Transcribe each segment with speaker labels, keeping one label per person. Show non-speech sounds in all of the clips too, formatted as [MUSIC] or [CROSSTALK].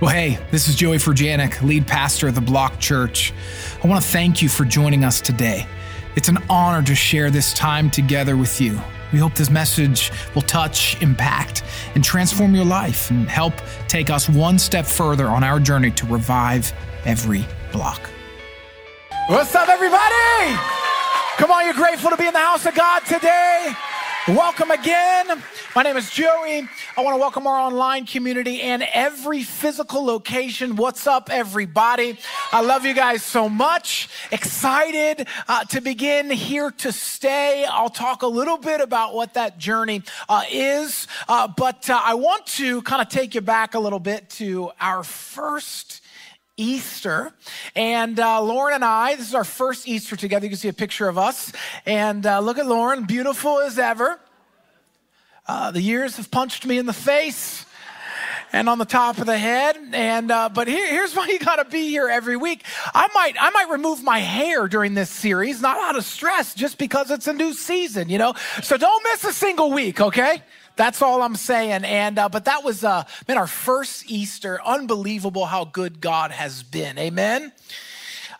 Speaker 1: Well, hey, this is Joey Furjanic, lead pastor of the Block Church. I want to thank you for joining us today. It's an honor to share this time together with you. We hope this message will touch, impact, and transform your life and help take us one step further on our journey to revive every block.
Speaker 2: What's up, everybody? Come on, you're grateful to be in the house of God today. Welcome again. My name is Joey. I want to welcome our online community and every physical location. What's up, everybody? I love you guys so much. Excited uh, to begin here to stay. I'll talk a little bit about what that journey uh, is, uh, but uh, I want to kind of take you back a little bit to our first Easter. And uh, Lauren and I, this is our first Easter together. You can see a picture of us. And uh, look at Lauren, beautiful as ever. Uh, the years have punched me in the face and on the top of the head. And uh, but here, here's [LAUGHS] why you got to be here every week. I might I might remove my hair during this series, not out of stress, just because it's a new season, you know. So don't miss a single week, okay? That's all I'm saying. And uh, but that was uh, man, our first Easter. Unbelievable how good God has been. Amen.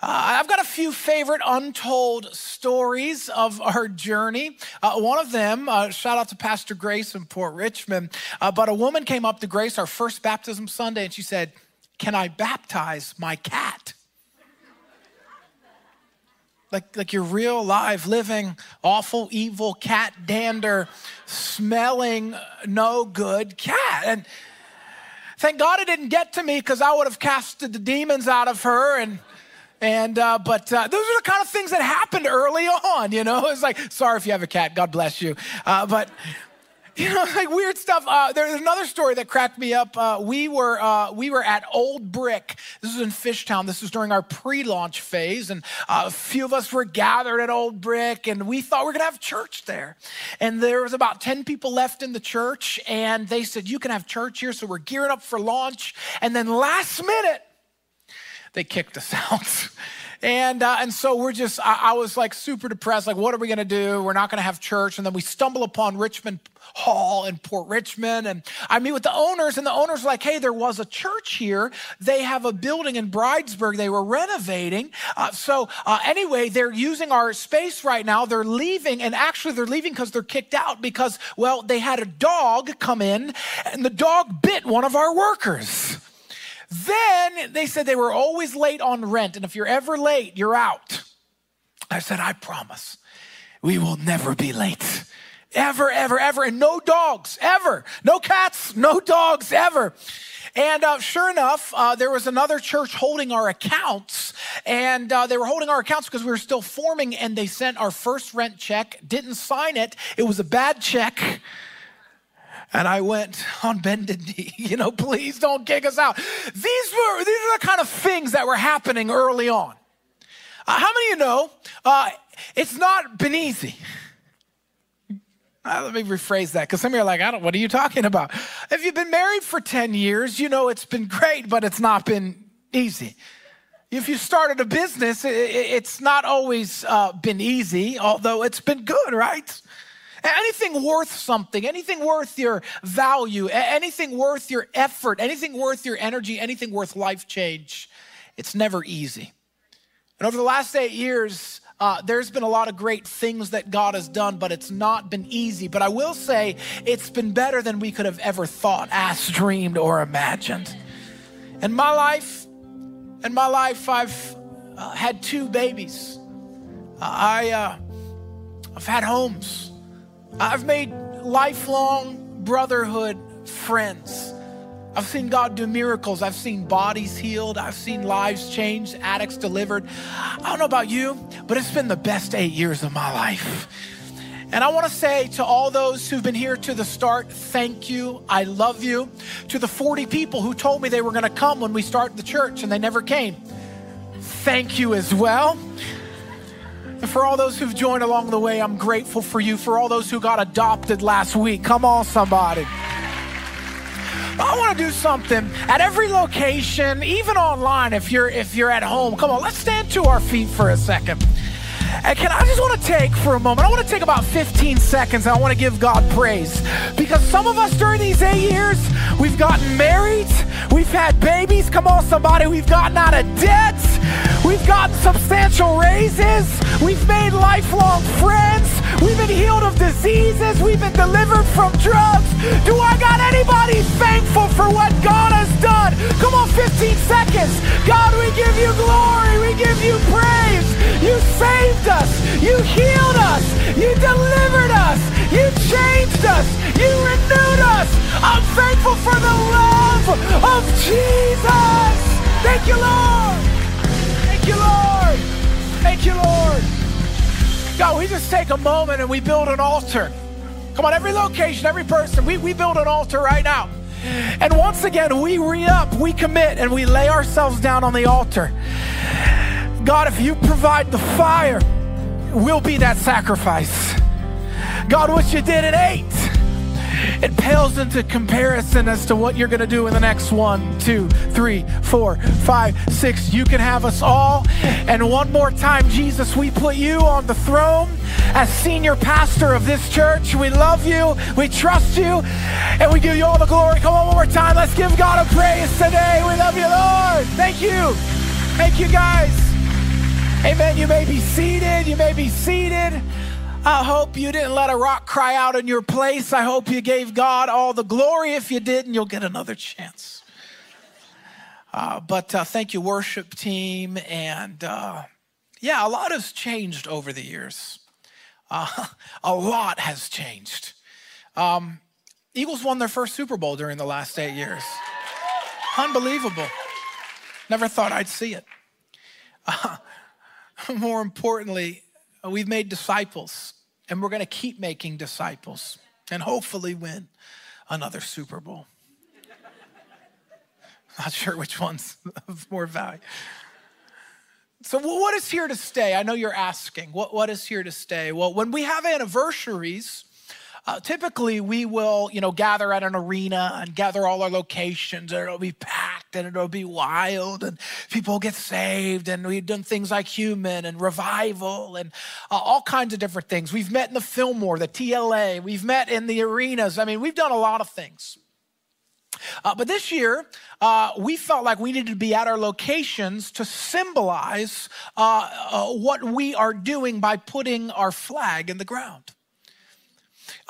Speaker 2: Uh, I've got a few favorite untold stories of our journey. Uh, one of them, uh, shout out to Pastor Grace in Port Richmond, uh, but a woman came up to Grace our first baptism Sunday and she said, Can I baptize my cat? Like, like your real, live, living, awful, evil cat dander, smelling, no good cat. And thank God it didn't get to me because I would have casted the demons out of her and and uh, but uh, those are the kind of things that happened early [LAUGHS] on, you know. It's like, sorry if you have a cat, God bless you. Uh, but you know, [LAUGHS] like weird stuff. Uh, there's another story that cracked me up. Uh, we were uh, we were at Old Brick. This was in Fishtown. This was during our pre-launch phase, and uh, a few of us were gathered at Old Brick, and we thought we're gonna have church there. And there was about ten people left in the church, and they said, "You can have church here." So we're gearing up for launch, and then last minute, they kicked us [LAUGHS] out. And, uh, and so we're just, I, I, was like super depressed. Like, what are we going to do? We're not going to have church. And then we stumble upon Richmond Hall in Port Richmond. And I meet with the owners, and the owners are like, hey, there was a church here. They have a building in Bridesburg they were renovating. Uh, so, uh, anyway, they're using our space right now. They're leaving, and actually, they're leaving because they're kicked out because, well, they had a dog come in, and the dog bit one of our workers. Then they said they were always late on rent, and if you're ever late, you're out. I said, I promise we will never be late. Ever, ever, ever. And no dogs, ever. No cats, no dogs, ever. And uh, sure enough, uh, there was another church holding our accounts, and uh, they were holding our accounts because we were still forming, and they sent our first rent check, didn't sign it. It was a bad check. And I went on bended knee, [LAUGHS] you know, please don't kick us out. These were, these are the kind of things that were happening early on. Uh, how many of you know uh, it's not been easy? Uh, let me rephrase that because some of you are like, I don't, what are you talking about? If you've been married for 10 years, you know it's been great, but it's not been easy. If you started a business, it, it's not always uh, been easy, although it's been good, right? Anything worth something, anything worth your value, anything worth your effort, anything worth your energy, anything worth life change, it's never easy. And over the last eight years, uh, there's been a lot of great things that God has done, but it's not been easy. But I will say it's been better than we could have ever thought, asked, dreamed, or imagined. In my life, in my life, I've uh, had two babies. I, uh, I've had homes. I've made lifelong brotherhood friends. I've seen God do miracles. I've seen bodies healed. I've seen lives changed, addicts delivered. I don't know about you, but it's been the best eight years of my life. And I want to say to all those who've been here to the start, thank you. I love you. To the 40 people who told me they were going to come when we started the church and they never came, thank you as well. And for all those who've joined along the way, I'm grateful for you. For all those who got adopted last week, come on, somebody. I want to do something at every location, even online. If you're if you're at home, come on, let's stand to our feet for a second. And can I just want to take for a moment, I want to take about 15 seconds and I want to give God praise. Because some of us during these eight years, we've gotten married, we've had babies, come on, somebody, we've gotten out of debt, we've gotten substantial raises, we've made lifelong friends, we've been healed of diseases, we've been delivered from drugs. Do I got anybody thankful for what God has done? Come on, 15 seconds. God, we give you glory, we give you praise. You saved us, you healed us, you delivered us, you changed us, you renewed us. I'm thankful for the love of Jesus. Thank you, Lord. You, Lord. Thank you, Lord. God, we just take a moment and we build an altar. Come on, every location, every person, we, we build an altar right now. And once again, we re up, we commit, and we lay ourselves down on the altar. God, if you provide the fire, we'll be that sacrifice. God, what you did at eight, it pales into comparison as to what you're going to do in the next one, two, three, four, five, six. You can have us all. And one more time, Jesus, we put you on the throne as senior pastor of this church. We love you, we trust you, and we give you all the glory. Come on, one more time. Let's give God a praise today. We love you, Lord. Thank you. Thank you, guys. Amen. You may be seated. You may be seated. I hope you didn't let a rock cry out in your place. I hope you gave God all the glory. If you didn't, you'll get another chance. Uh, but uh, thank you, worship team. And uh, yeah, a lot has changed over the years. Uh, [LAUGHS] a lot has changed. Um, Eagles won their first Super Bowl during the last eight years. Unbelievable. Never thought I'd see it. [LAUGHS] more importantly, we've made disciples and we're going to keep making disciples and hopefully win another Super Bowl. [LAUGHS] Not sure which one's of more value. So, what is here to stay? I know you're asking, what, what is here to stay? Well, when we have anniversaries, uh, typically, we will, you know, gather at an arena and gather all our locations, and it'll be packed and it'll be wild, and people get saved, and we've done things like human and revival and uh, all kinds of different things. We've met in the Fillmore, the TLA, we've met in the arenas. I mean, we've done a lot of things. Uh, but this year, uh, we felt like we needed to be at our locations to symbolize uh, uh what we are doing by putting our flag in the ground.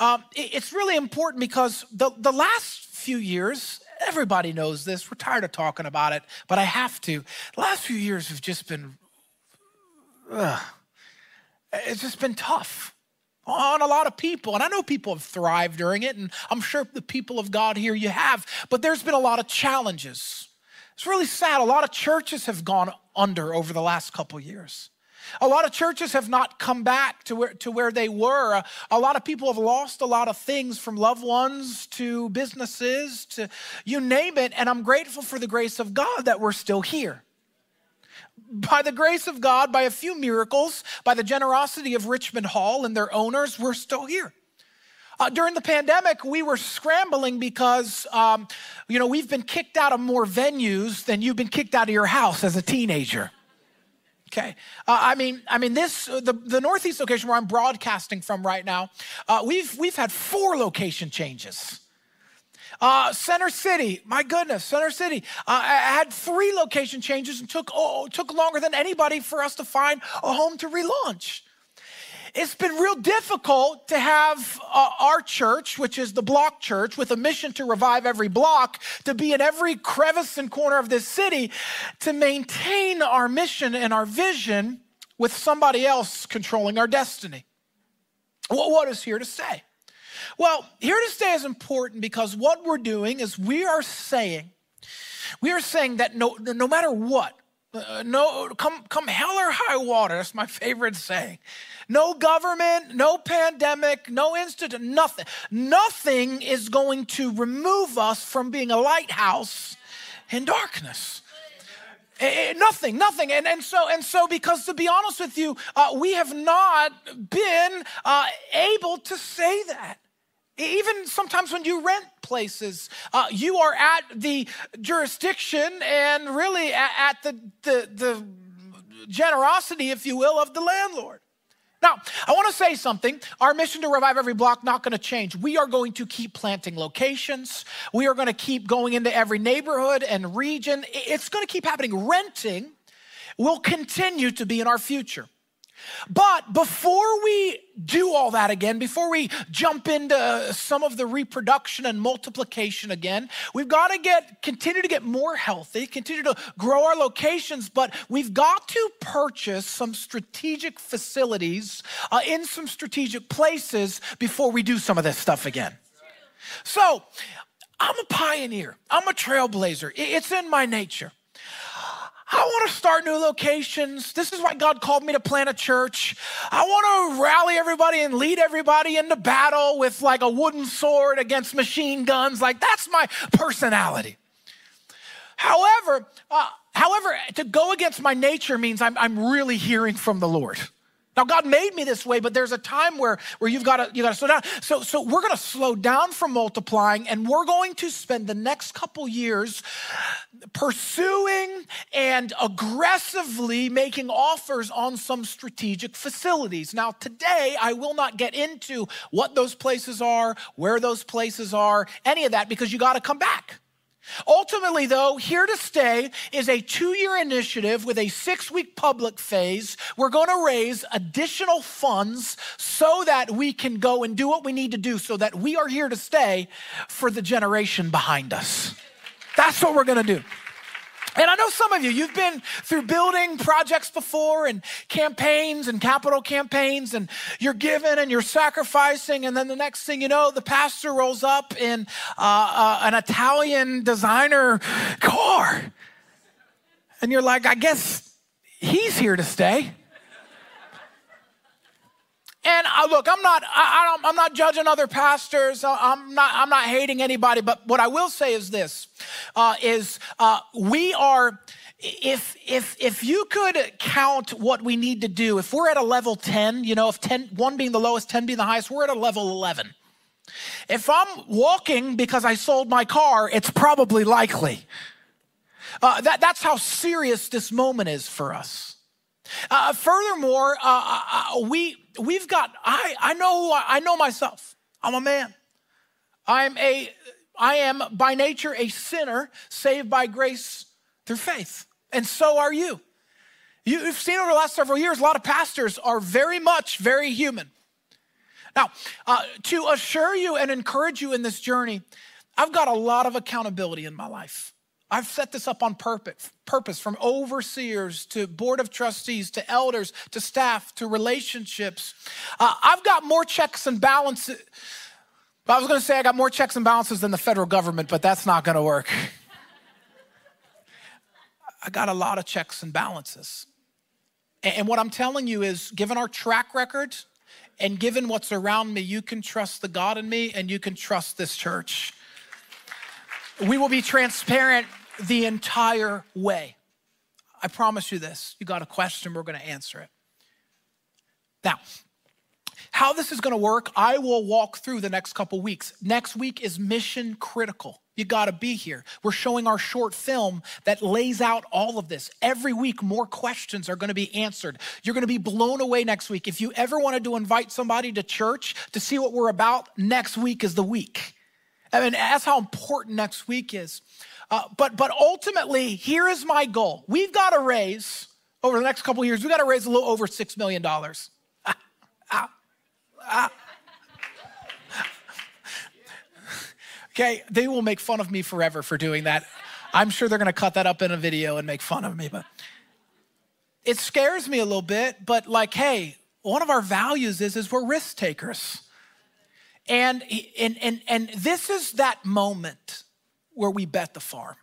Speaker 2: Um, it's really important because the, the last few years, everybody knows this. We're tired of talking about it, but I have to. The last few years have just been, ugh, it's just been tough on a lot of people. And I know people have thrived during it, and I'm sure the people of God here you have, but there's been a lot of challenges. It's really sad. A lot of churches have gone under over the last couple years. A lot of churches have not come back to where, to where they were. A, lot of people have lost a lot of things from loved ones to businesses to you name it. And I'm grateful for the grace of God that we're still here. By the grace of God, by a few miracles, by the generosity of Richmond Hall and their owners, we're still here. Uh, during the pandemic, we were scrambling because, um, you know, we've been kicked out of more venues than you've been kicked out of your house as a teenager. Okay, uh, I mean, I mean, this the, the northeast location where I'm broadcasting from right now. Uh, we've we've had four location changes. Uh, Center City, my goodness, Center City. Uh, I had three location changes and took oh, took longer than anybody for us to find a home to relaunch it's been real difficult to have uh, our church, which is the block church, with a mission to revive every block, to be in every crevice and corner of this city, to maintain our mission and our vision with somebody else controlling our destiny. Well, what is here to stay? Well, here to stay is important because what we're doing is we are saying, we are saying that no, no matter what, uh, no, come, come hell or high water. That's my [LAUGHS] favorite saying. No government, no pandemic, no institute, nothing. Nothing is going to remove us from being a lighthouse in darkness. Eh, eh, nothing, nothing. And, and so, and so, because to be honest with you, uh, we have not been uh, able to say that. Even sometimes when you rent places, uh, you are at the jurisdiction and really at, at the, the, the generosity, if you will, of the landlord. Now, I want to say something. Our mission to revive every block not going to change. We are going to keep planting locations. We are going to keep going into every neighborhood and region. It's going to keep happening. Renting will continue to be in our future. But before we do all that again, before we jump into some of the reproduction and multiplication again, we've got to get continue to get more healthy, continue to grow our locations, but we've got to purchase some strategic facilities uh, in some strategic places before we do some of this stuff again. So, I'm a pioneer. I'm a trailblazer. It's in my nature. I want to start new locations. This is why God called me to plant a church. I want to rally everybody and lead everybody into battle with like a wooden sword against machine guns. Like that's my personality. However, uh, however, to go against my nature means I'm, I'm really hearing from the Lord. Now, God made me this way, but there's a time where, where you've got to you got to slow down. So, so we're going to slow down from multiplying, and we're going to spend the next couple years pursuing and aggressively making offers on some strategic facilities. Now, today I will not get into what those places are, where those places are, any of that, because you got to come back. Ultimately, though, Here to Stay is a two year initiative with a six week public phase. We're going to raise additional funds so that we can go and do what we need to do so that we are here to stay for the generation behind us. That's what we're going to do. And I know some of you, you've been through building projects before and campaigns and capital campaigns, and you're giving and you're sacrificing. And then the next thing you know, the pastor rolls up in uh, uh, an Italian designer car. And you're like, I guess he's here to stay. And uh, look, I'm not, I, I am not judging other pastors. I'm not, I'm not hating anybody. But what I will say is this: uh, is uh, we are. If if if you could count what we need to do, if we're at a level 10, you know, if 10, one being the lowest, 10 being the highest, we're at a level 11. If I'm walking because I sold my car, it's probably likely. Uh, that, that's how serious this moment is for us. Uh, furthermore, uh, uh, uh, we we've got. I I know I, I know myself. I'm a man. I'm a. I am by nature a sinner saved by grace through faith, and so are you. You've seen over the last several years, a lot of pastors are very much very human. Now, uh, to assure you and encourage you in this journey, I've got a lot of accountability in my life. I've set this up on purpose, purpose from overseers to board of trustees to elders to staff to relationships. Uh, I've got more checks and balances. I was going to say I got more checks and balances than the federal government, but that's not going to work. [LAUGHS] I got a lot of checks and balances. And what I'm telling you is, given our track record and given what's around me, you can trust the God in me and you can trust this church. We will be transparent the entire way. I promise you this. You got a question, we're going to answer it. Now, how this is going to work, I will walk through the next couple weeks. Next week is mission critical. You got to be here. We're showing our short film that lays out all of this. Every week, more questions are going to be answered. You're going to be blown away next week. If you ever wanted to invite somebody to church to see what we're about, next week is the week. I mean, that's how important next week is. Uh, but, but ultimately, here is my goal. We've got to raise, over the next couple years, we've got to raise a little over $6 million. Ah, ah, ah. okay, they will make fun of me forever for doing that. I'm sure they're going to cut that up in a video and make fun of me, but it scares me a little bit. But like, hey, one of our values is, is we're risk takers. And, and, and, and this is that moment where we bet the farm.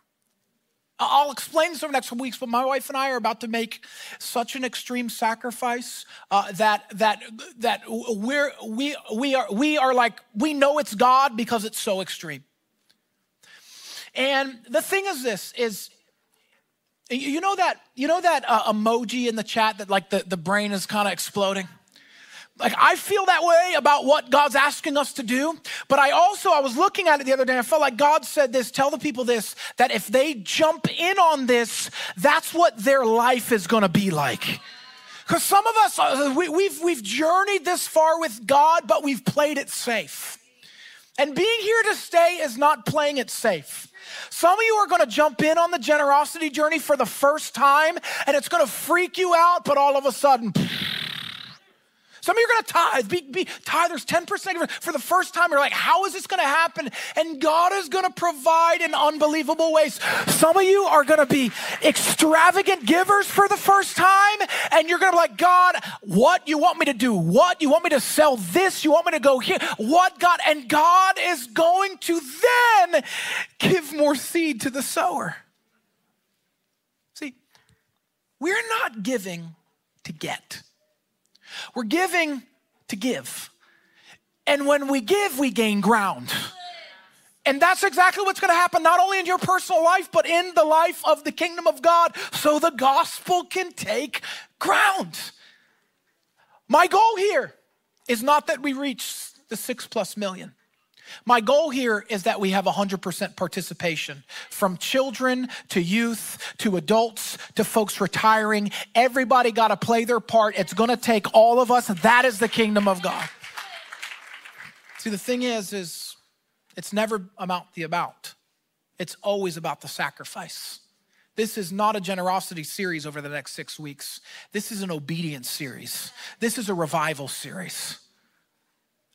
Speaker 2: I'll explain this over the next couple weeks, but my wife and I are about to make such an extreme sacrifice uh, that that that we're we we are we are like we know it's God because it's so extreme. And the thing is, this is you know that you know that uh, emoji in the chat that like the, the brain is kind of exploding like I feel that way about what God's asking us to do. But I also, I was looking at it the other day, I felt like God said this, tell the people this, that if they jump in on this, that's what their life is gonna be like. Because some of us, uh, we, we've, we've journeyed this far with God, but we've played it safe. And being here to stay is not playing it safe. Some of you are going to jump in on the generosity journey for the first time, and it's going to freak you out, but all of a sudden, [LAUGHS] some of you are going to tithe, be, be tithers 10% for the first time. You're like, how is this going to happen? And God is going to provide in unbelievable ways. Some of you are going to be extravagant givers for the first time, and you're going to be like, God, what you want me to do? What you want me to sell this? You want me to go here? What God? And God is going to then give more seed to the sower. See, we're not giving to get. We're giving to give. And when we give, we gain ground. And that's exactly what's going to happen, not only in your personal life, but in the life of the kingdom of God, so the gospel can take ground. My goal here is not that we reach the six plus million. My goal here is that we have 100% participation from children to youth to adults to folks retiring. Everybody got to play their part. It's going to take all of us. That is the kingdom of God. See, the thing is, is it's never about the about. It's always about the sacrifice. This is not a generosity series over the next six weeks. This is an obedience series. This is a revival series.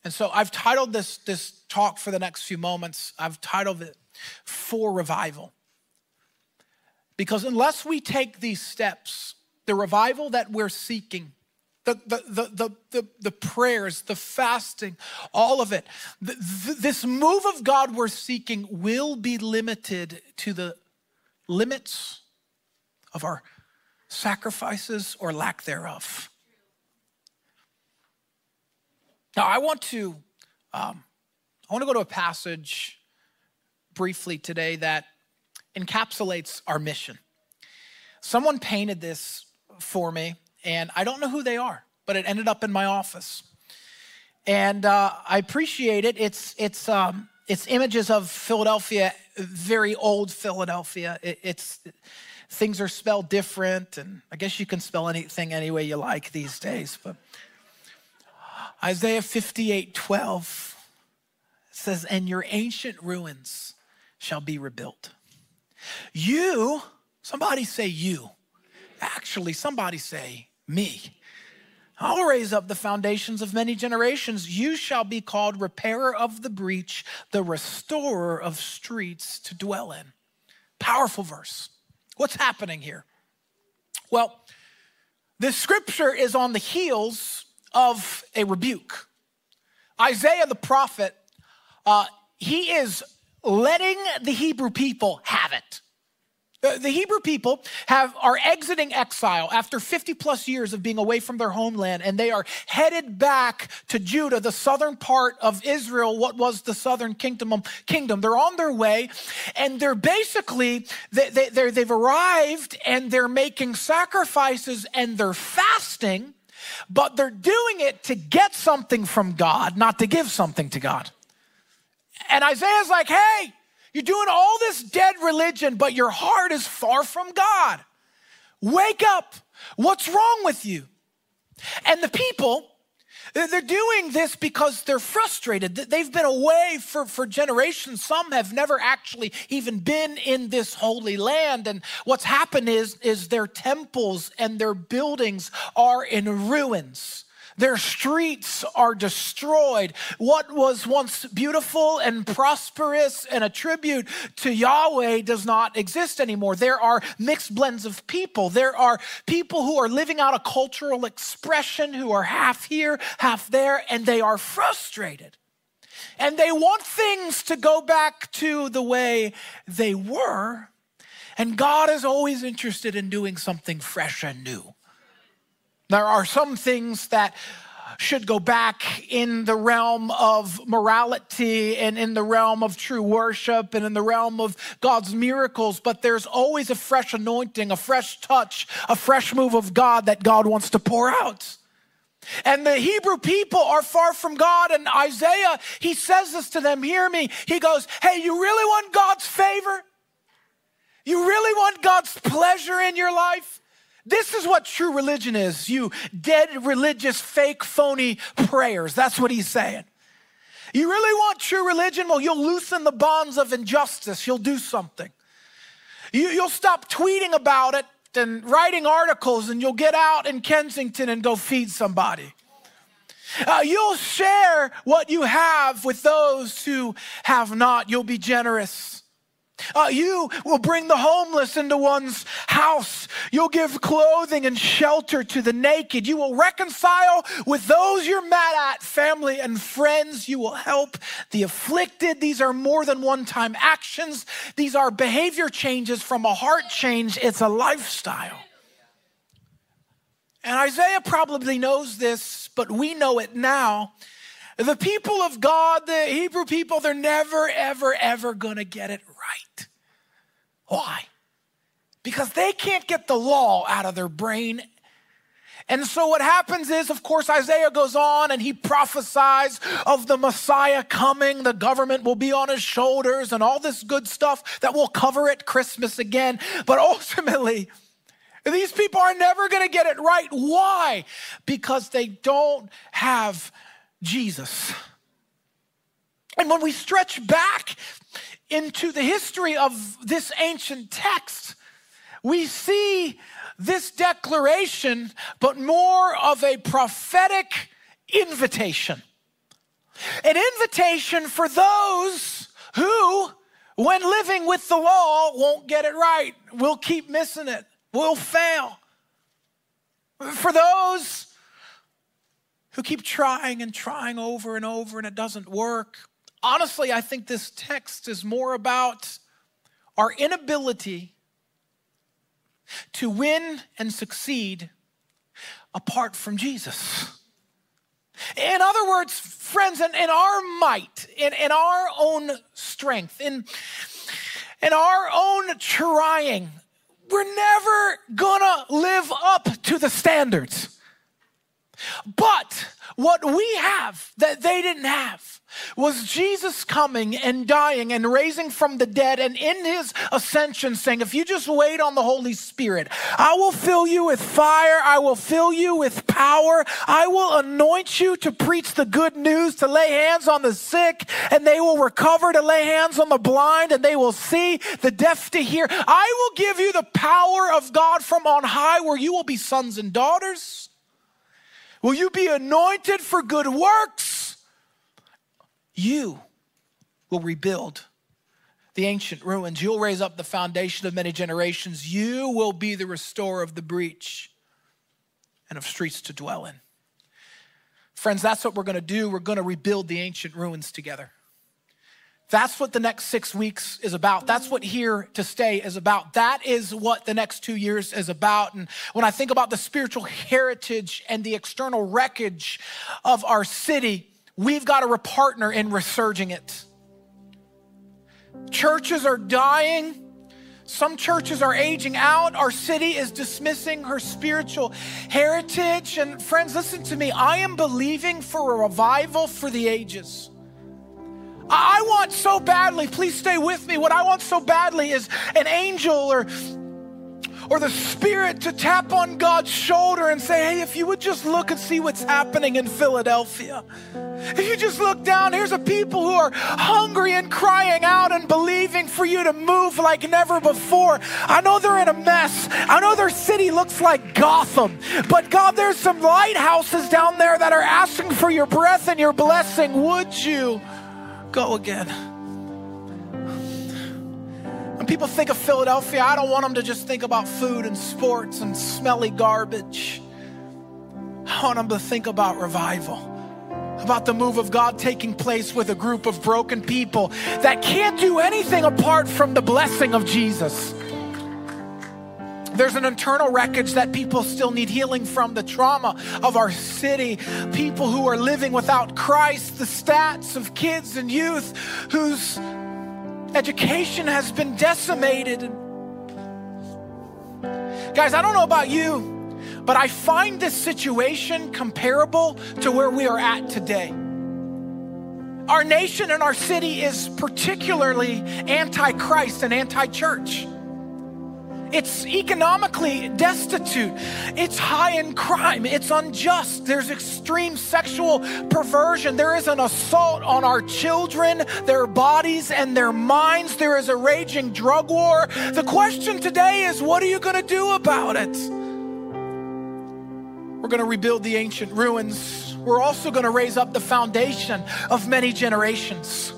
Speaker 2: And so I've titled this, this talk for the next few moments, I've titled it For Revival. Because unless we take these steps, the revival that we're seeking, the, the, the, the, the, prayers, the fasting, all of it, this move of God we're seeking will be limited to the limits of our sacrifices or lack thereof. Now, I want to, um, I want to go to a passage briefly today that encapsulates our mission. Someone painted this for me, and I don't know who they are, but it ended up in my office. And uh, I appreciate it. It's, it's, um, it's images of Philadelphia, very old Philadelphia. It, it's things are spelled different, and I guess you can spell anything any way you like these days. But Isaiah 58 12 says, And your ancient ruins shall be rebuilt. You, somebody say you. Actually, somebody say me. I'll raise up the foundations of many generations. You shall be called repairer of the breach, the restorer of streets to dwell in. Powerful verse. What's happening here? Well, this scripture is on the heels of a rebuke. Isaiah the prophet, uh, he is letting the Hebrew people have it. The Hebrew people have, are exiting exile after 50 plus years of being away from their homeland, and they are headed back to Judah, the southern part of Israel, what was the southern kingdom. kingdom. They're on their way, and they're basically, they, they, they've arrived and they're making sacrifices and they're fasting but they're doing it to get something from God, not to give something to God. And Isaiah's like, hey, you're doing all this dead religion, but your heart is far from God. Wake up. What's wrong with you? And the people, they're doing this because they're frustrated. They've been away for, for generations. Some have never actually even been in this holy land. And what's happened is, is their temples and their buildings are in ruins. Their streets are destroyed. What was once beautiful and prosperous and a tribute to Yahweh does not exist anymore. There are mixed blends of people. There are people who are living out a cultural expression who are half here, half there, and they are frustrated. And they want things to go back to the way they were. And God is always interested in doing something fresh and new. There are some things that should go back in the realm of morality and in the realm of true worship and in the realm of God's miracles, but there's always a fresh anointing, a fresh touch, a fresh move of God that God wants to pour out. And the Hebrew people are far from God. And Isaiah, he says this to them, hear me. He goes, Hey, you really want God's favor? You really want God's pleasure in your life? This is what true religion is you dead, religious, fake, phony prayers. That's what he's saying. You really want true religion? Well, you'll loosen the bonds of injustice, you'll do something. You, will stop tweeting about it and writing articles, and you'll get out in Kensington and go feed somebody. Uh, you'll share what you have with those who have not. You'll be generous. Uh, you will bring the homeless into one's house. You'll give clothing and shelter to the naked. You will reconcile with those you're mad at, family and friends. You will help the afflicted. These are more than one time actions, these are behavior changes from a heart change. It's a lifestyle. And Isaiah probably knows this, but we know it now. The people of God, the Hebrew people, they're never, ever, ever going to get it right. Why? Because they can't get the law out of their brain. And so what happens is, of course, Isaiah goes on and he prophesies of the Messiah coming. The government will be on his shoulders and all this good stuff that will cover it Christmas again. But ultimately, these people are never going to get it right. Why? Because they don't have Jesus. And when we stretch back into the history of this ancient text, we see this declaration, but more of a prophetic invitation. An invitation for those who, when living with the law, won't get it right, will keep missing it, will fail. For those who keep trying and trying over and over and it doesn't work. Honestly, I think this text is more about our inability to win and succeed apart from Jesus. In other words, friends, in, in our might, in, in our own strength, in, in our own trying, we're never gonna live up to the standards. But what we have that they didn't have was Jesus coming and dying and raising from the dead, and in his ascension, saying, If you just wait on the Holy Spirit, I will fill you with fire, I will fill you with power, I will anoint you to preach the good news, to lay hands on the sick, and they will recover, to lay hands on the blind, and they will see, the deaf to hear. I will give you the power of God from on high, where you will be sons and daughters. Will you be anointed for good works? You will rebuild the ancient ruins. You'll raise up the foundation of many generations. You will be the restorer of the breach and of streets to dwell in. Friends, that's what we're going to do. We're going to rebuild the ancient ruins together. That's what the next six weeks is about. That's what here to stay is about. That is what the next two years is about. And when I think about the spiritual heritage and the external wreckage of our city, we've got to partner in resurging it. Churches are dying. Some churches are aging out. Our city is dismissing her spiritual heritage. And friends, listen to me. I am believing for a revival for the ages. I want so badly, please stay with me. What I want so badly is an angel or or the spirit to tap on God's shoulder and say, Hey, if you would just look and see what's happening in Philadelphia. If you just look down, here's a people who are hungry and crying out and believing for you to move like never before. I know they're in a mess. I know their city looks like Gotham. But God, there's some lighthouses down there that are asking for your breath and your blessing. Would you? Go again. When people think of Philadelphia, I don't want them to just think about food and sports and smelly garbage. I want them to think about revival, about the move of God taking place with a group of broken people that can't do anything apart from the blessing of Jesus. There's an internal wreckage that people still need healing from the trauma of our city. People who are living without Christ, the stats of kids and youth whose education has been decimated. Guys, I don't know about you, but I find this situation comparable to where we are at today. Our nation and our city is particularly anti Christ and anti church. It's economically destitute. It's high in crime. It's unjust. There's extreme sexual perversion. There is an assault on our children, their bodies, and their minds. There is a raging drug war. The question today is what are you going to do about it? We're going to rebuild the ancient ruins. We're also going to raise up the foundation of many generations.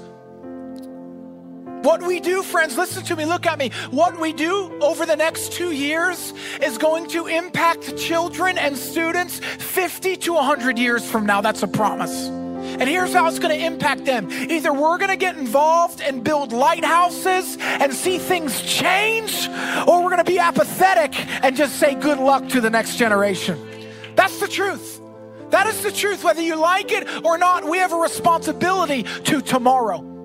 Speaker 2: What we do, friends, listen to me, look at me. What we do over the next two years is going to impact children and students 50 to 100 years from now. That's a promise. And here's how it's going to impact them. Either we're going to get involved and build lighthouses and see things change, or we're going to be apathetic and just say good luck to the next generation. That's the truth. That is the truth. Whether you like it or not, we have a responsibility to tomorrow.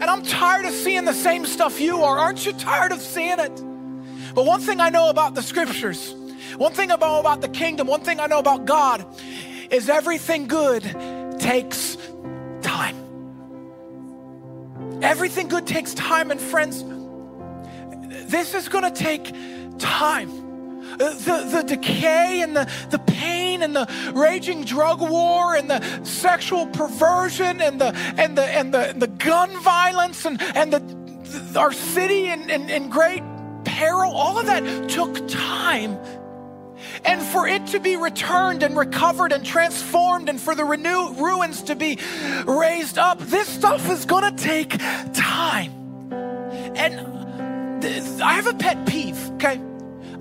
Speaker 2: And I'm tired of seeing the same stuff you are. Aren't you tired of seeing it? But one thing I know about the scriptures, one thing I know about the kingdom, one thing I know about God is everything good takes time. Everything good takes time. And friends, this is to take time. Uh, the, the decay and the, the pain and the raging drug war and the sexual perversion and the and the and the, and the gun violence and, and the, our city in, in, in great peril, all of that took time. And for it to be returned and recovered and transformed, and for the renew, ruins to be raised up, this stuff is gonna take time. And I have a pet peeve, okay?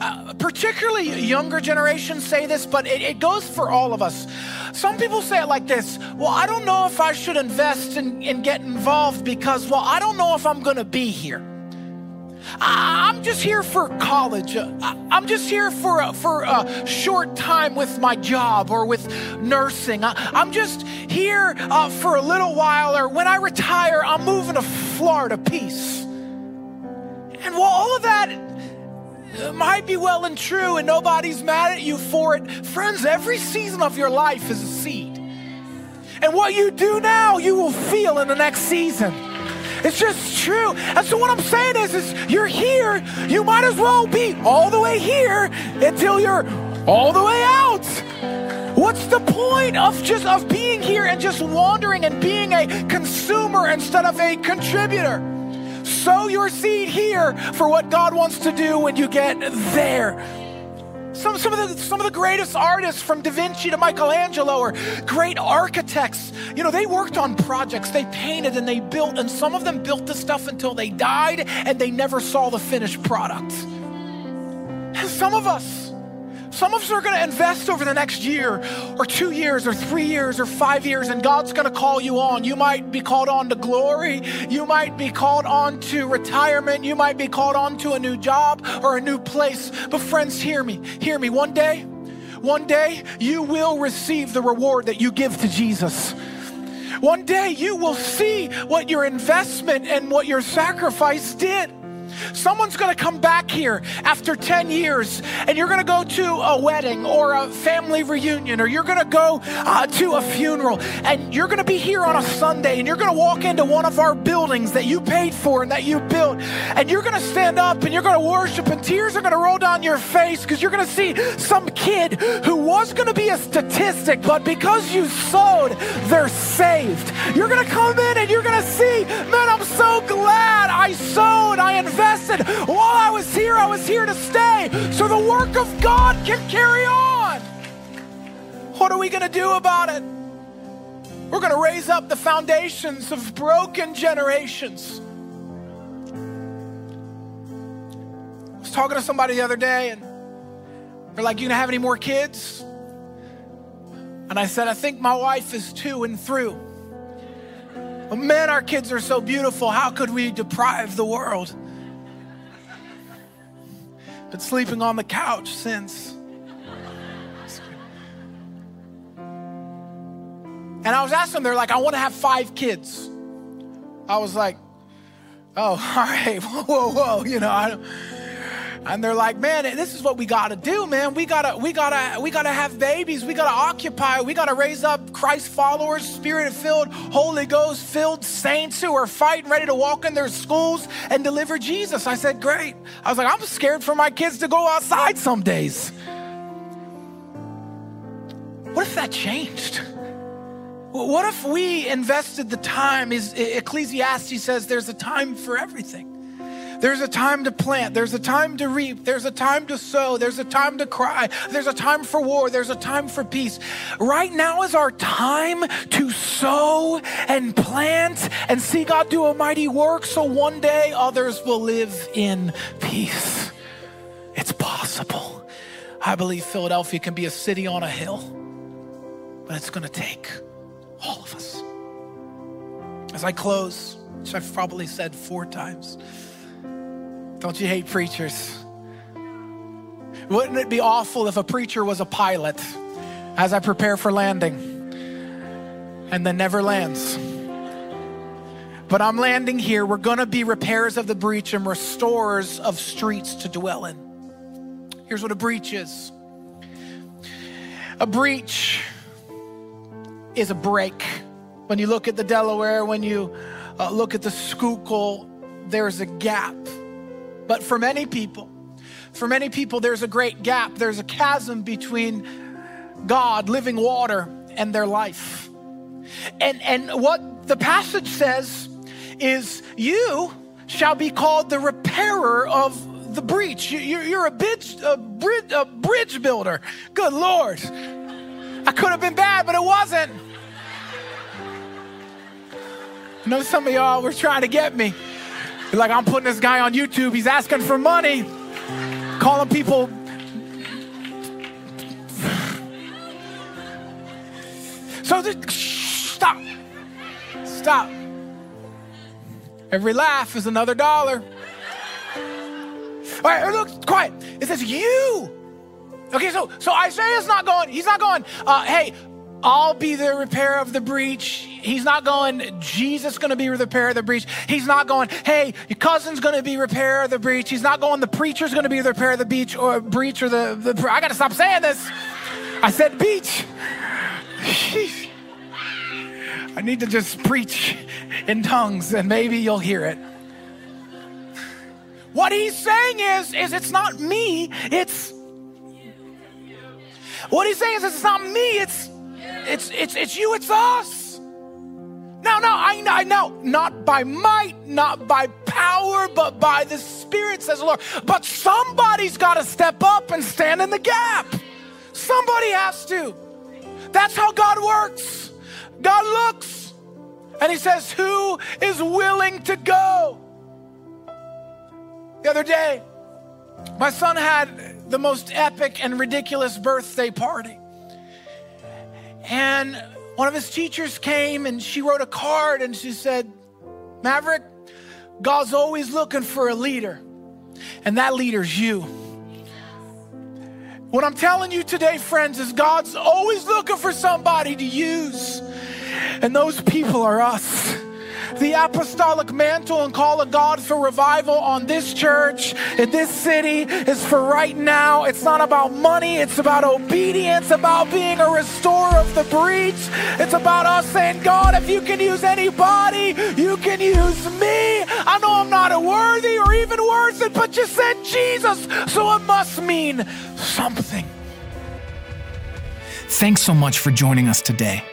Speaker 2: Uh, particularly younger generations say this, but it, it, goes for all of us. Some people say it like this Well, I don't know if I should invest and, get involved because, well, I don't know if I'm going to be here. I'm just here for college. Uh, I, am just here for a, for a short time with my job or with nursing. I, am just here uh, for a little while, or when I retire, I'm moving to Florida. Peace. And while all of that might be well and true, and nobody's mad at you for it. Friends, every season of your life is a seed. And what you do now, you will feel in the next season. It's just true. And so what I'm saying is, is you're here, you might as well be all the way here until you're all the way out. What's the point of just of being here and just wandering and being a consumer instead of a contributor? Sow your seed here for what God wants to do when you get there. Some, some, of the, some of the greatest artists from Da Vinci to Michelangelo or great architects, you know, they worked on projects, they painted and they built, and some of them built the stuff until they died and they never saw the finished product. And some of us, some of us are going to invest over the next year or two years or three years or five years, and God's going to call you on. You might be called on to glory. You might be called on to retirement. You might be called on to a new job or a new place. But, friends, hear me. Hear me. One day, one day, you will receive the reward that you give to Jesus. One day, you will see what your investment and what your sacrifice did. Someone's going to come back here after 10 years and you're going to go to a wedding or a family reunion or you're going to go uh, to a funeral and you're going to be here on a Sunday and you're going to walk into one of our buildings that you paid for and that you built and you're going to stand up and you're going to worship and tears are going to roll down your face because you're going to see some kid who was going to be a statistic, but because you sowed, they're saved. You're going to come in and you're going to see, man, I'm so glad I sowed, I invested invested. While I was here, I was here to stay so the work of God can carry on. What are we going to do about it? We're going to raise up the foundations of broken generations. I was talking to somebody the other day, and they're like, You gonna have any more kids? And I said, I think my wife is two and through. But man, our kids are so beautiful. How could we deprive the world? Been sleeping on the couch since. And I was asking them, they're like, I want to have five kids. I was like, oh, [LAUGHS] all right, [LAUGHS] whoa, whoa, whoa, you know, I, and they're like, man, this is what we gotta do, man. We gotta, we gotta, we gotta have babies. We gotta occupy. We gotta raise up Christ followers, spirit-filled, Holy Ghost-filled saints who are fighting, ready to walk in their schools and deliver Jesus. I said, great. I was like, I'm scared for my kids to go outside some days. What if that changed? What if we invested the time? Is Ecclesiastes says there's a time for everything. There's a time to plant. There's a time to reap. There's a time to sow. There's a time to cry. There's a time for war. There's a time for peace. Right now is our time to sow and plant and see God do a mighty work so one day others will live in peace. It's possible. I believe Philadelphia can be a city on a hill, but it's going to take all of us. As I close, which I've probably said four times, don't you hate preachers? Wouldn't it be awful if a preacher was a pilot as I prepare for landing and then never lands? But I'm landing here. We're going to be repairers of the breach and restorers of streets to dwell in. Here's what a breach is a breach is a break. When you look at the Delaware, when you uh, look at the Schuylkill, there's a gap but for many people, for many people, there's a great gap. There's a chasm between God, living water, and their life. And, and what the passage says is, You shall be called the repairer of the breach. You, are a, bridge, a, bridge, a bridge builder. Good Lord. I could have been bad, but it wasn't. I know some of y'all were trying to get me like, I'm putting this guy on YouTube. He's asking for money, calling people. So just, stop. Stop. Every laugh is another dollar. All right, look, quiet. It says you. Okay, so so Isaiah's not going, he's not going, uh, hey, I'll be the repair of the breach. He's not going, Jesus going to be the repair of the breach. He's not going, hey, your cousin's going to be repair of the breach. He's not going, the preacher's going to be the repair of the beach or breach or the, the I got to stop saying this. I said beach. I need to just preach in tongues and maybe you'll hear it. What he's saying is, is it's not me, it's what he's saying is it's not me, it's it's, it's, it's you, it's us. No, no, I, I know, not by might, not by power, but by the Spirit, says the Lord. But somebody's got to step up and stand in the gap. Somebody has to. That's how God works. God looks and He says, Who is willing to go? The other day, my son had the most epic and ridiculous birthday party. And one of his teachers came and she wrote a card and she said, Maverick, God's always looking for a leader, and that leader's you. What I'm telling you today, friends, is God's always looking for somebody to use, and those people are us the apostolic mantle and call of God for revival on this church, in this city, is for right now. It's not about money, it's about obedience, about being a restorer of the breach. It's about us saying, God, if you can use anybody, you can use me. I know I'm not worthy or even worth it, but you said Jesus, so it must mean something.
Speaker 1: Thanks so much for joining us today.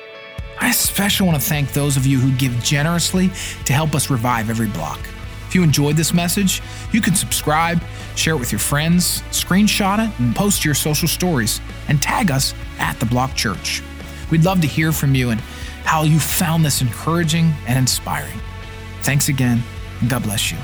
Speaker 1: I especially want to thank those of you who give generously to help us revive every block. If you enjoyed this message, you can subscribe, share it with your friends, screenshot it, and post your social stories, and tag us at The Block Church. We'd love to hear from you and how you found this encouraging and inspiring. Thanks again, and God bless you.